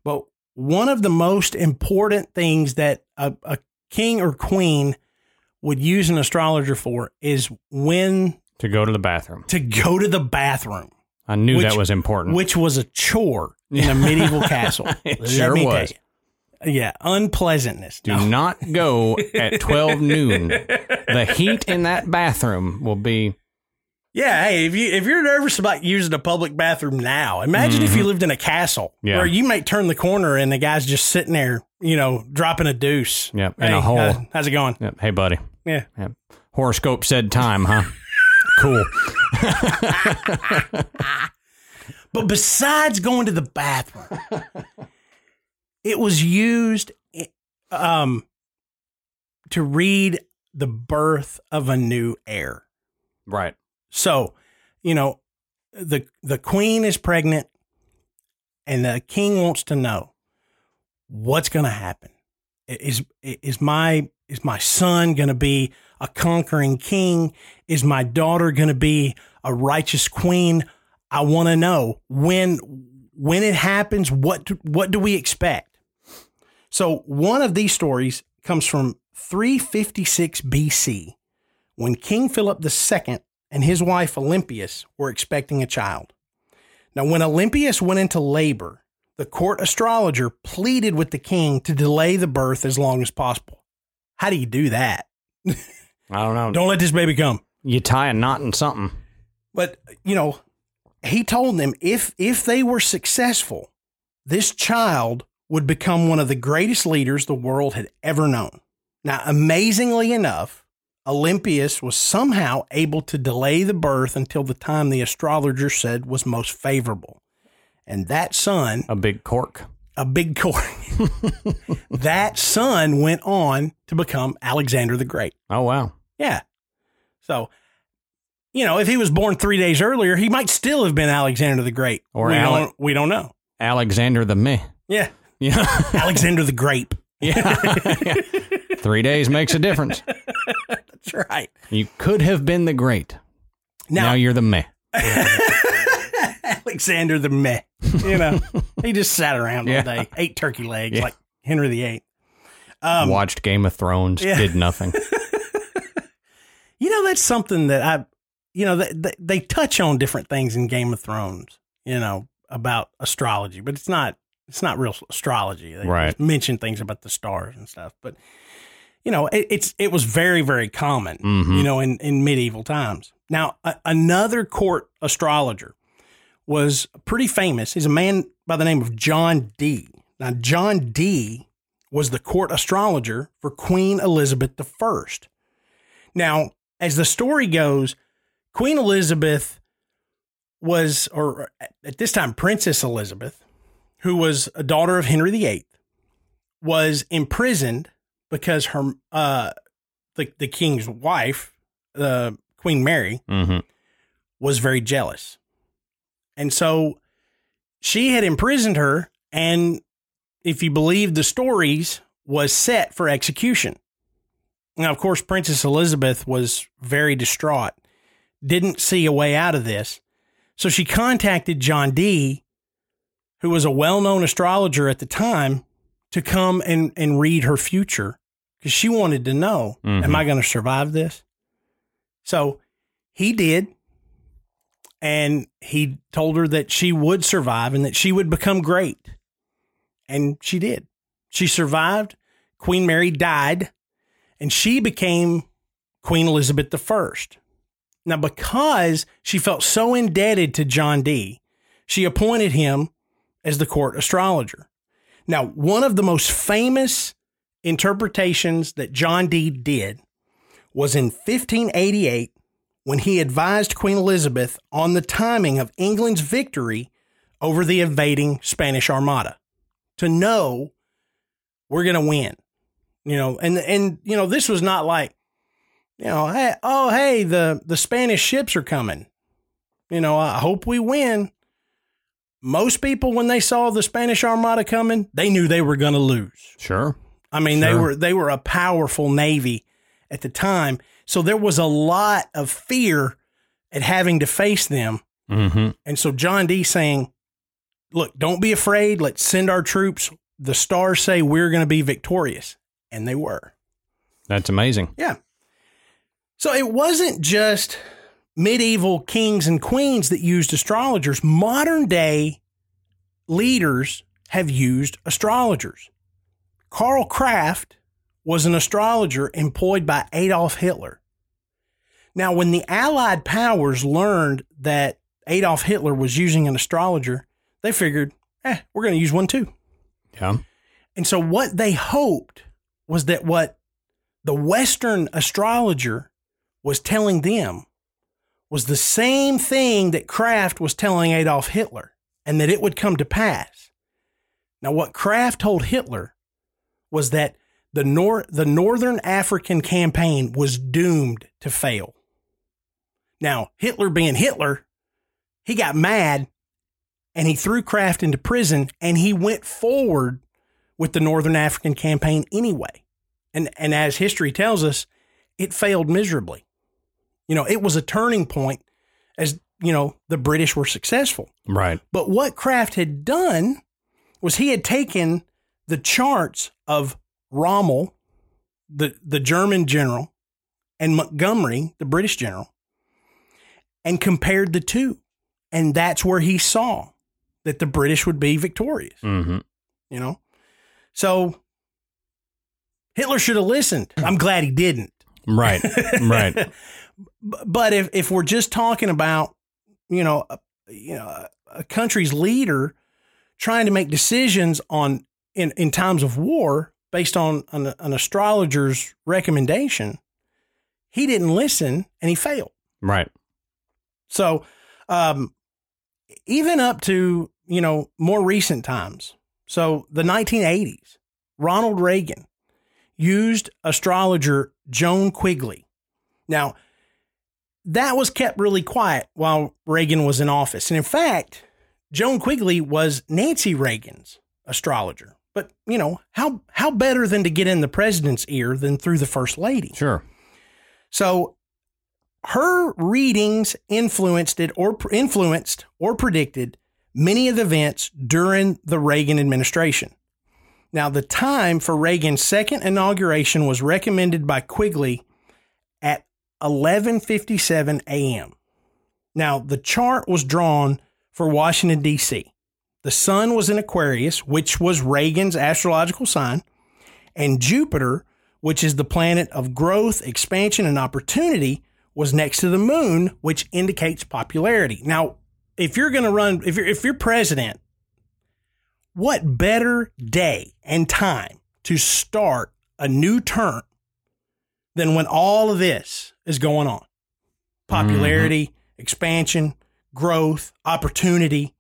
But one of the most important things that a, a king or queen would use an astrologer for is when To go to the bathroom. to go to the bathroom, I knew Which- that was important. which was a chore in a *laughs* medieval castle. *laughs* It sure was. Yeah, unpleasantness. Do No. not go at 12 noon. *laughs* The heat in that bathroom will be Yeah, hey, if you if you're nervous about using a public bathroom now, imagine if you lived in a castle Mm-hmm. Yeah. where you might turn the corner and the guy's just sitting there, you know, dropping a deuce. Yep, in a hole. uh, how's it going? Yep. Hey, buddy. Yeah. Yep. Horoscope said time, huh? *laughs* cool. *laughs* But besides going to the bathroom, *laughs* it was used um, to read the birth of a new heir. Right. So, you know, the the queen is pregnant and the king wants to know what's going to happen. Is is my is my son going to be a conquering king? Is my daughter going to be a righteous queen? I want to know when when it happens what do, what do we expect? So, one of these stories comes from 356 BC when King Philip II and his wife Olympias were expecting a child. Now, when Olympias went into labor, the court astrologer pleaded with the king to delay the birth as long as possible. How do you do that? I don't know. Don't let this baby come. you tie a knot in something. But, you know, he told them if if they were successful, this child would become one of the greatest leaders the world had ever known. Now, amazingly enough, Olympias was somehow able to delay the birth until the time the astrologer said was most favorable. And that son, A big cork. a big cork, *laughs* that son went on to become Alexander the Great. Oh, wow. Yeah. So, you know, if he was born three days earlier, he might still have been Alexander the Great. Or we, Ale- don't, we don't know. Alexander the Meh. Yeah. *laughs* Yeah. Alexander the Grape. *laughs* yeah. Three days makes a difference. That's right. You could have been the great. Now, Now, you're the meh. *laughs* Alexander the Meh. You know, he just sat around all day, ate turkey legs Yeah. like Henry VIII. Um, Watched Game of Thrones, yeah. did nothing. *laughs* You know, that's something that I, you know, they, they, they touch on different things in Game of Thrones, you know, about astrology, but it's not, it's not real astrology. They Right. mention things about the stars and stuff, but you know, it, it's, it was very, very common, Mhm. you know, in, in medieval times. Now, a, another court astrologer was pretty famous. He's a man by the name of John Dee. Now, John Dee was the court astrologer for Queen Elizabeth I. Now, as the story goes, Queen Elizabeth was, or at this time, Princess Elizabeth, who was a daughter of Henry VIII, was imprisoned because her, uh, the, the king's wife, uh, Queen Mary, hmm was very jealous. And so she had imprisoned her and if you believe the stories was set for execution. Now of course Princess Elizabeth was very distraught, didn't see a way out of this. So she contacted John Dee, who was a well-known astrologer at the time, to come and, and read her future because she wanted to know, am Mhm. I going to survive this? So he did. And he told her that she would survive and that she would become great. And she did. She survived. Queen Mary died, and she became Queen Elizabeth I. Now, because she felt so indebted to John Dee, she appointed him as the court astrologer. Now, one of the most famous interpretations that John Dee did was in 1588 when he advised Queen Elizabeth on the timing of England's victory over the invading Spanish Armada to know we're going to win. You know, and and you know, this was not like You know, hey, oh hey, the the Spanish ships are coming. You know, I hope we win. Most people, when they saw the Spanish Armada coming, they knew they were going to lose. Sure. I mean, they were they were a powerful navy at the time, so there was a lot of fear at having to face them. Mm-hmm. And so John Dee saying, "Look, don't be afraid. Let's send our troops. The stars say we're going to be victorious." And they were. That's amazing. Yeah. So it wasn't just medieval kings and queens that used astrologers. Modern day leaders have used astrologers. Karl Krafft was an astrologer employed by Adolf Hitler. Now, when the Allied powers learned that Adolf Hitler was using an astrologer, they figured, eh, we're going to use one too. Yeah. And so what they hoped was that what the Western astrologer was telling them was the same thing that Krafft was telling Adolf Hitler and that it would come to pass. Now, what Krafft told Hitler was that the, nor- the Northern African campaign was doomed to fail. Now, Hitler being Hitler, he got mad and he threw Krafft into prison and he went forward with the Northern African campaign anyway. And and as history tells us, it failed miserably. You know, it was a turning point as, you know, the British were successful. Right. But what Krafft had done was he had taken the charts of Rommel, the, the German general, and Montgomery, the British general, and compared the two. And that's where he saw that the British would be victorious Mm-hmm. you know? So Hitler should have listened. I'm glad he didn't. Right. right. *laughs* But if, if we're just talking about, you know, a, you know, a, a country's leader trying to make decisions on in, in times of war based on an, an astrologer's recommendation, he didn't listen and he failed. Right. So, um, even up to, you know, more recent times. So the 1980s, Ronald Reagan used astrologer Joan Quigley. Now, that was kept really quiet while Reagan was in office. And in fact, Joan Quigley was Nancy Reagan's astrologer. But, you know, how how better than to get in the president's ear than through the first lady? Sure. So her readings influenced it or influenced or predicted many of the events during the Reagan administration. Now, the time for Reagan's second inauguration was recommended by Quigley at 11:57 a.m. Now, the chart was drawn for Washington D.C. The sun was in Aquarius, which was Reagan's astrological sign, and Jupiter, which is the planet of growth, expansion, and opportunity, was next to the moon, which indicates popularity. Now, if you're going to run, if you're if you're president, what better day and time to start a new term than when all of this is going on? Mm-hmm. Popularity, expansion, growth, opportunity.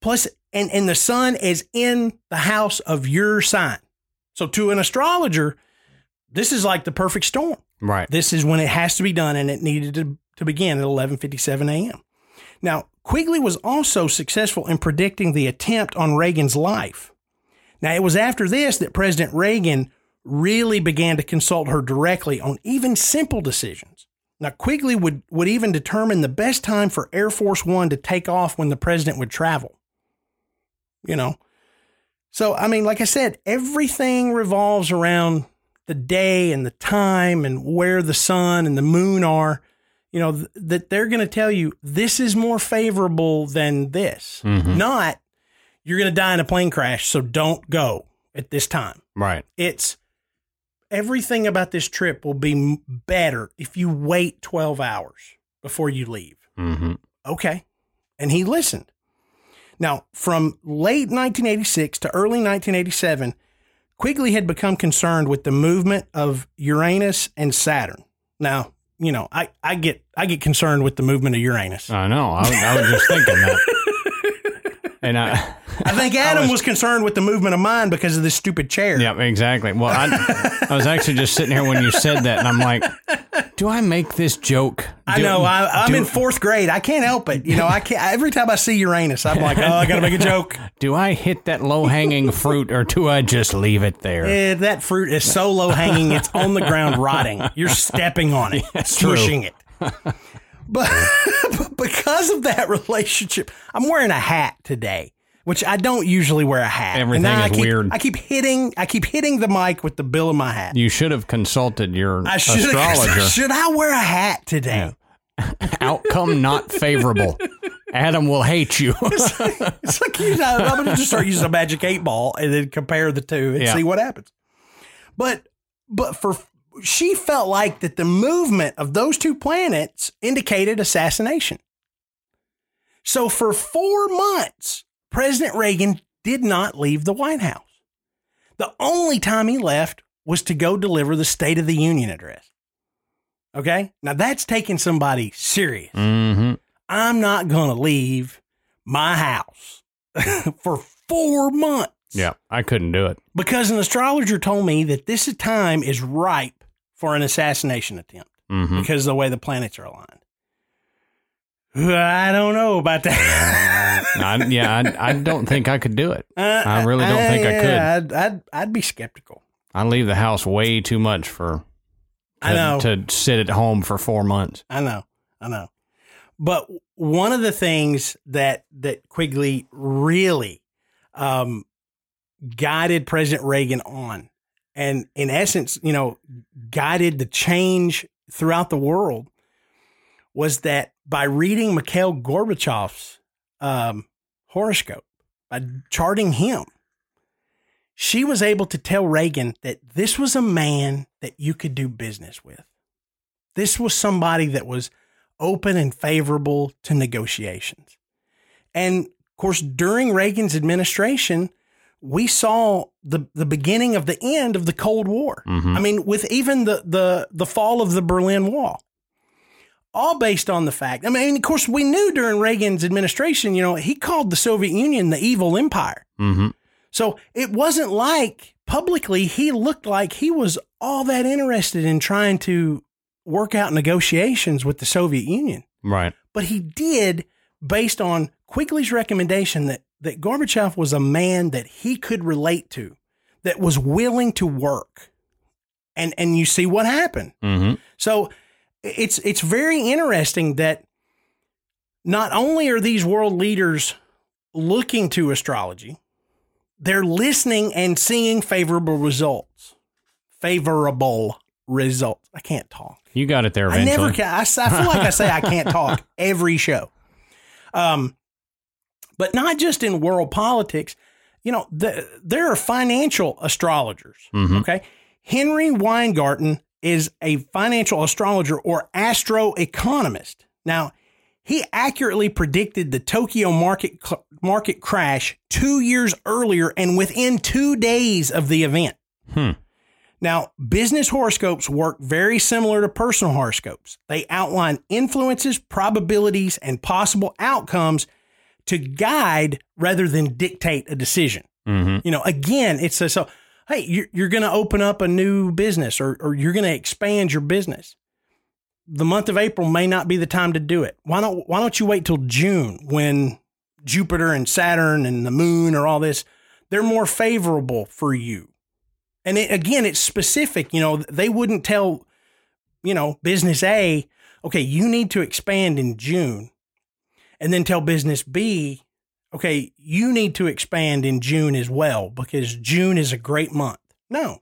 Plus, and, and the sun is in the house of your sign. So to an astrologer, this is like the perfect storm. Right. This is when it has to be done, and it needed to, to begin at 11:57 a.m. Now, Quigley was also successful in predicting the attempt on Reagan's life. Now, it was after this that President Reagan really began to consult her directly on even simple decisions. Now, Quigley would, would even determine the best time for Air Force One to take off when the president would travel. You know, so I mean, like I said, everything revolves around the day and the time and where the sun and the moon are, you know, th- that they're going to tell you this is more favorable than this. Mhm. Not you're going to die in a plane crash, so don't go at this time. Right. It's everything about this trip will be m- better if you wait 12 hours before you leave. Mm-hmm. Okay. And he listened. Now, from late 1986 to early 1987, Quigley had become concerned with the movement of Uranus and Saturn. Now, you know, I, I get I get concerned with the movement of Uranus. I know. I, I was just thinking that. *laughs* and I, I think *laughs* Adam was, concerned with the movement of mine because of this stupid chair. yeah, exactly. Well, I, I was actually just sitting here when you said that, and I'm like, do I make this joke? I know. I, I'm do- in fourth grade. I can't help it. You know, I can't. Every time I see Uranus, I'm like, oh, I got to make a joke. *laughs* Do I hit that low hanging fruit, or do I just leave it there? Eh, that fruit is so low hanging, it's on the ground rotting. You're stepping on it, *laughs* true. it. But, *laughs* but because of that relationship, I'm wearing a hat today, which I don't usually wear a hat. Everything is I keep, weird. I keep hitting, I keep hitting the mic with the bill of my hat. You should have consulted your I should astrologer. Should I wear a hat today? *laughs* Outcome not favorable. Adam will hate you. *laughs* It's like you know, I'm going to just start using a magic eight ball and then compare the two and Yeah. see what happens. But but for she felt like that the movement of those two planets indicated assassination. So for four months, President Reagan did not leave the White House. The only time he left was to go deliver the State of the Union address. Okay, now that's taking somebody serious. hmm I'm not going to leave my house *laughs* for four months Yeah, I couldn't do it. because an astrologer told me that this time is ripe for an assassination attempt hmm because of the way the planets are aligned. I don't know about that. I, yeah, I, I don't think I could do it. *laughs* I really don't think I could. I'd, I'd, I'd be skeptical. I leave the house way too much for to, I know. to sit at home for four months. I know, I know. But one of the things that that Quigley really um, guided President Reagan on, and in essence, you know, guided the change throughout the world, was that by reading Mikhail Gorbachev's um, horoscope, by charting him, she was able to tell Reagan that this was a man that you could do business with. This was somebody that was open and favorable to negotiations. And of course, during Reagan's administration, we saw the, the beginning of the end of the Cold War. Mhm. I mean, with even the, the, the fall of the Berlin Wall, all based on the fact. I mean, of course, we knew during Reagan's administration, you know, he called the Soviet Union the evil empire. hmm So it wasn't like publicly he looked like he was all that interested in trying to work out negotiations with the Soviet Union. Right. But he did based on Quigley's recommendation that, that Gorbachev was a man that he could relate to, that was willing to work. And and you see what happened. hmm So it's it's very interesting that not only are these world leaders looking to astrology, they're listening and seeing favorable results. Favorable results. I can't talk. You got it there I never can. I, I feel like I say I can't *laughs* talk every show. Um, but not just in world politics. You know, the, there are financial astrologers. Mhm. Okay, Henry Weingarten is a financial astrologer or astro economist. Now, he accurately predicted the Tokyo market cl- market crash two years earlier, and within two days of the event. Hmm. Now, business horoscopes work very similar to personal horoscopes. They outline influences, probabilities, and possible outcomes to guide rather than dictate a decision. hmm You know, again, it's a, so, hey, you're, you're going to open up a new business or, or you're going to expand your business. The month of April may not be the time to do it. Why don't, why don't you wait till June when Jupiter and Saturn and the moon or all this, they're more favorable for you. And it, again, it's specific. You know, they wouldn't tell, you know, business A, okay, you need to expand in June, and then tell business B, okay, you need to expand in June as well because June is a great month. No,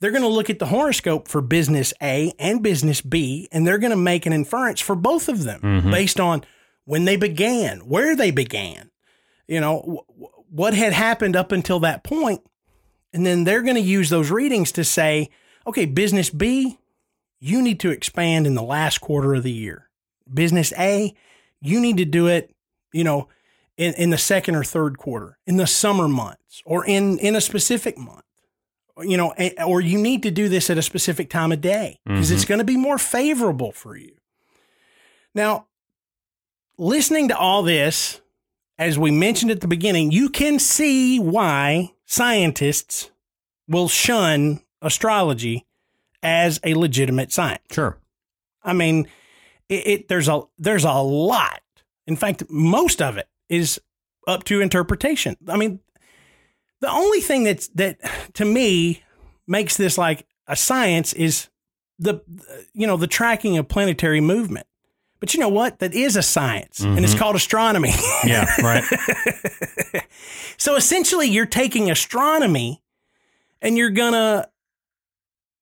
they're going to look at the horoscope for business A and business B, and they're going to make an inference for both of them Mhm. based on when they began, where they began, you know, w- what had happened up until that point. And then they're going to use those readings to say, okay, business B, you need to expand in the last quarter of the year. Business A, you need to do it, you know, in, in the second or third quarter, in the summer months, or in, in a specific month. You know, or you need to do this at a specific time of day because it's mm-hmm. going to be more favorable for you. Now, listening to all this, as we mentioned at the beginning, you can see why scientists will shun astrology as a legitimate science. Sure. I mean, it, it there's a there's a lot. In fact, most of it is up to interpretation. I mean, the only thing that's that to me makes this like a science is the you know the tracking of planetary movement. But you know what? That is a science, and it's mm-hmm. called astronomy. *laughs* Yeah. Right. *laughs* so essentially, you're taking astronomy, and you're gonna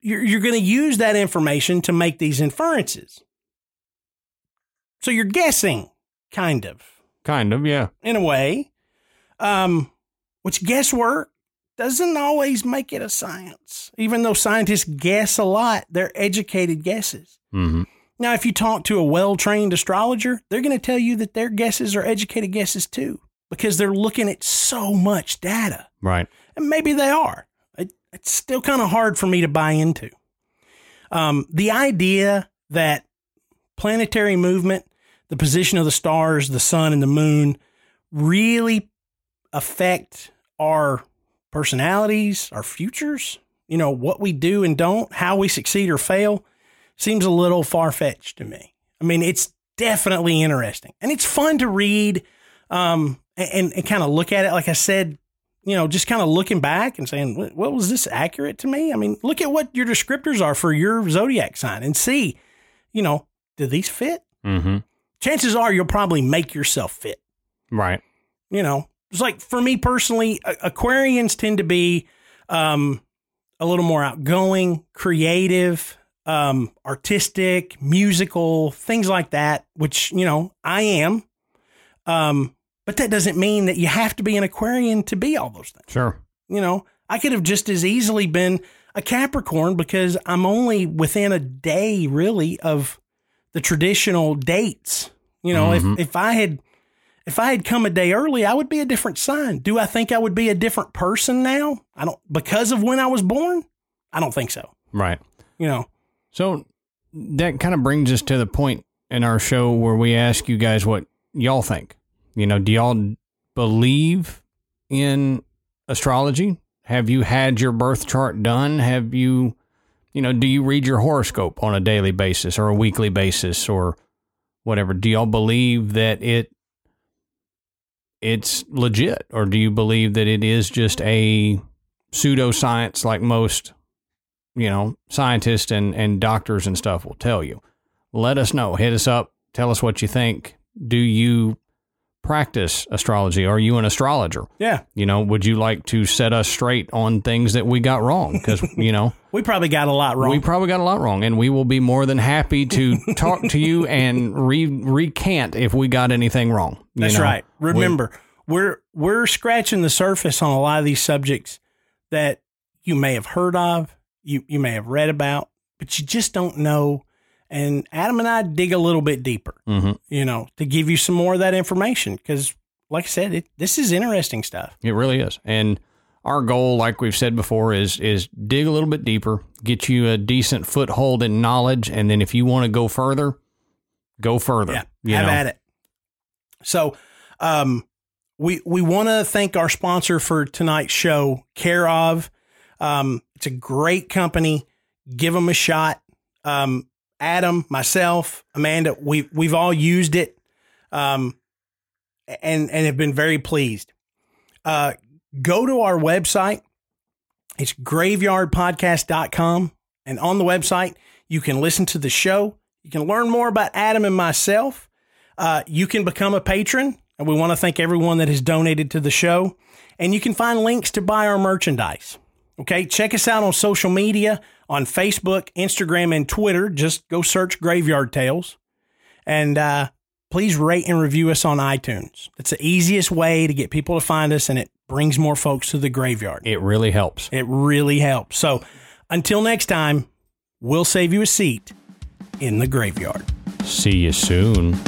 you're you're gonna use that information to make these inferences. So you're guessing, kind of kind of. Yeah. in a way, um, which guesswork doesn't always make it a science. Even though scientists guess a lot, they're educated guesses. Mm-hmm. Now, if you talk to a well trained astrologer, they're going to tell you that their guesses are educated guesses too, because they're looking at so much data. Right. And maybe they are. It, it's still kind of hard for me to buy into. Um, the idea that planetary movement, the position of the stars, the sun, and the moon really affect our personalities, our futures, you know, what we do and don't, how we succeed or fail, seems a little far fetched to me. I mean, it's definitely interesting and it's fun to read um, and, and kind of look at it. Like I said, you know, just kind of looking back and saying, "What- well, was this accurate to me? I mean, look at what your descriptors are for your zodiac sign and see, you know, do these fit? Mm-hmm. Chances are you'll probably make yourself fit. Right. You know, it's like for me personally, Aquarians tend to be um, a little more outgoing, creative, um, artistic, musical, things like that, which, you know, I am. Um, but that doesn't mean that you have to be an Aquarian to be all those things. Sure. You know, I could have just as easily been a Capricorn because I'm only within a day, really, of the traditional dates. You know, Mhm. if if I had if I had come a day early, I would be a different sign. Do I think I would be a different person now? I don't because of when I was born. I don't think so. Right. You know, So that kind of brings us to the point in our show where we ask you guys what y'all think. You know, do y'all believe in astrology? Have you had your birth chart done? Have you, you know, do you read your horoscope on a daily basis or a weekly basis or whatever? Do y'all believe that it it's legit or do you believe that it is just a pseudoscience like most you know, scientists and, and doctors and stuff will tell you. Let us know. Hit us up. Tell us what you think. Do you practice astrology? Are you an astrologer? yeah, You know, would you like to set us straight on things that we got wrong? Because, *laughs* you know, we probably got a lot wrong. we probably got a lot wrong, and we will be more than happy to *laughs* talk to you and re- recant if we got anything wrong. you That's know? right. We- Remember, we're we're scratching the surface on a lot of these subjects that you may have heard of, you you may have read about, but you just don't know. And Adam and I dig a little bit deeper, Mhm. you know, to give you some more of that information because, like I said, it, this is interesting stuff. It really is. And our goal, like we've said before, is is dig a little bit deeper, get you a decent foothold in knowledge, and then if you want to go further, go further. Yeah, you have know? at it. So, um, we we want to thank our sponsor for tonight's show, Care of. Um, it's a great company. Give them a shot. Um, Adam, myself, Amanda, we we've all used it, um, and and have been very pleased. Uh, go to our website. It's graveyardpodcast.com. And on the website, you can listen to the show. You can learn more about Adam and myself. Uh, you can become a patron. And we want to thank everyone that has donated to the show. And you can find links to buy our merchandise. Okay. Check us out on social media on Facebook, Instagram, and Twitter. Just go search Graveyard Tales. And uh, please rate and review us on iTunes. It's the easiest way to get people to find us, and it brings more folks to the graveyard. It really helps. It really helps. So until next time, we'll save you a seat in the graveyard. See you soon.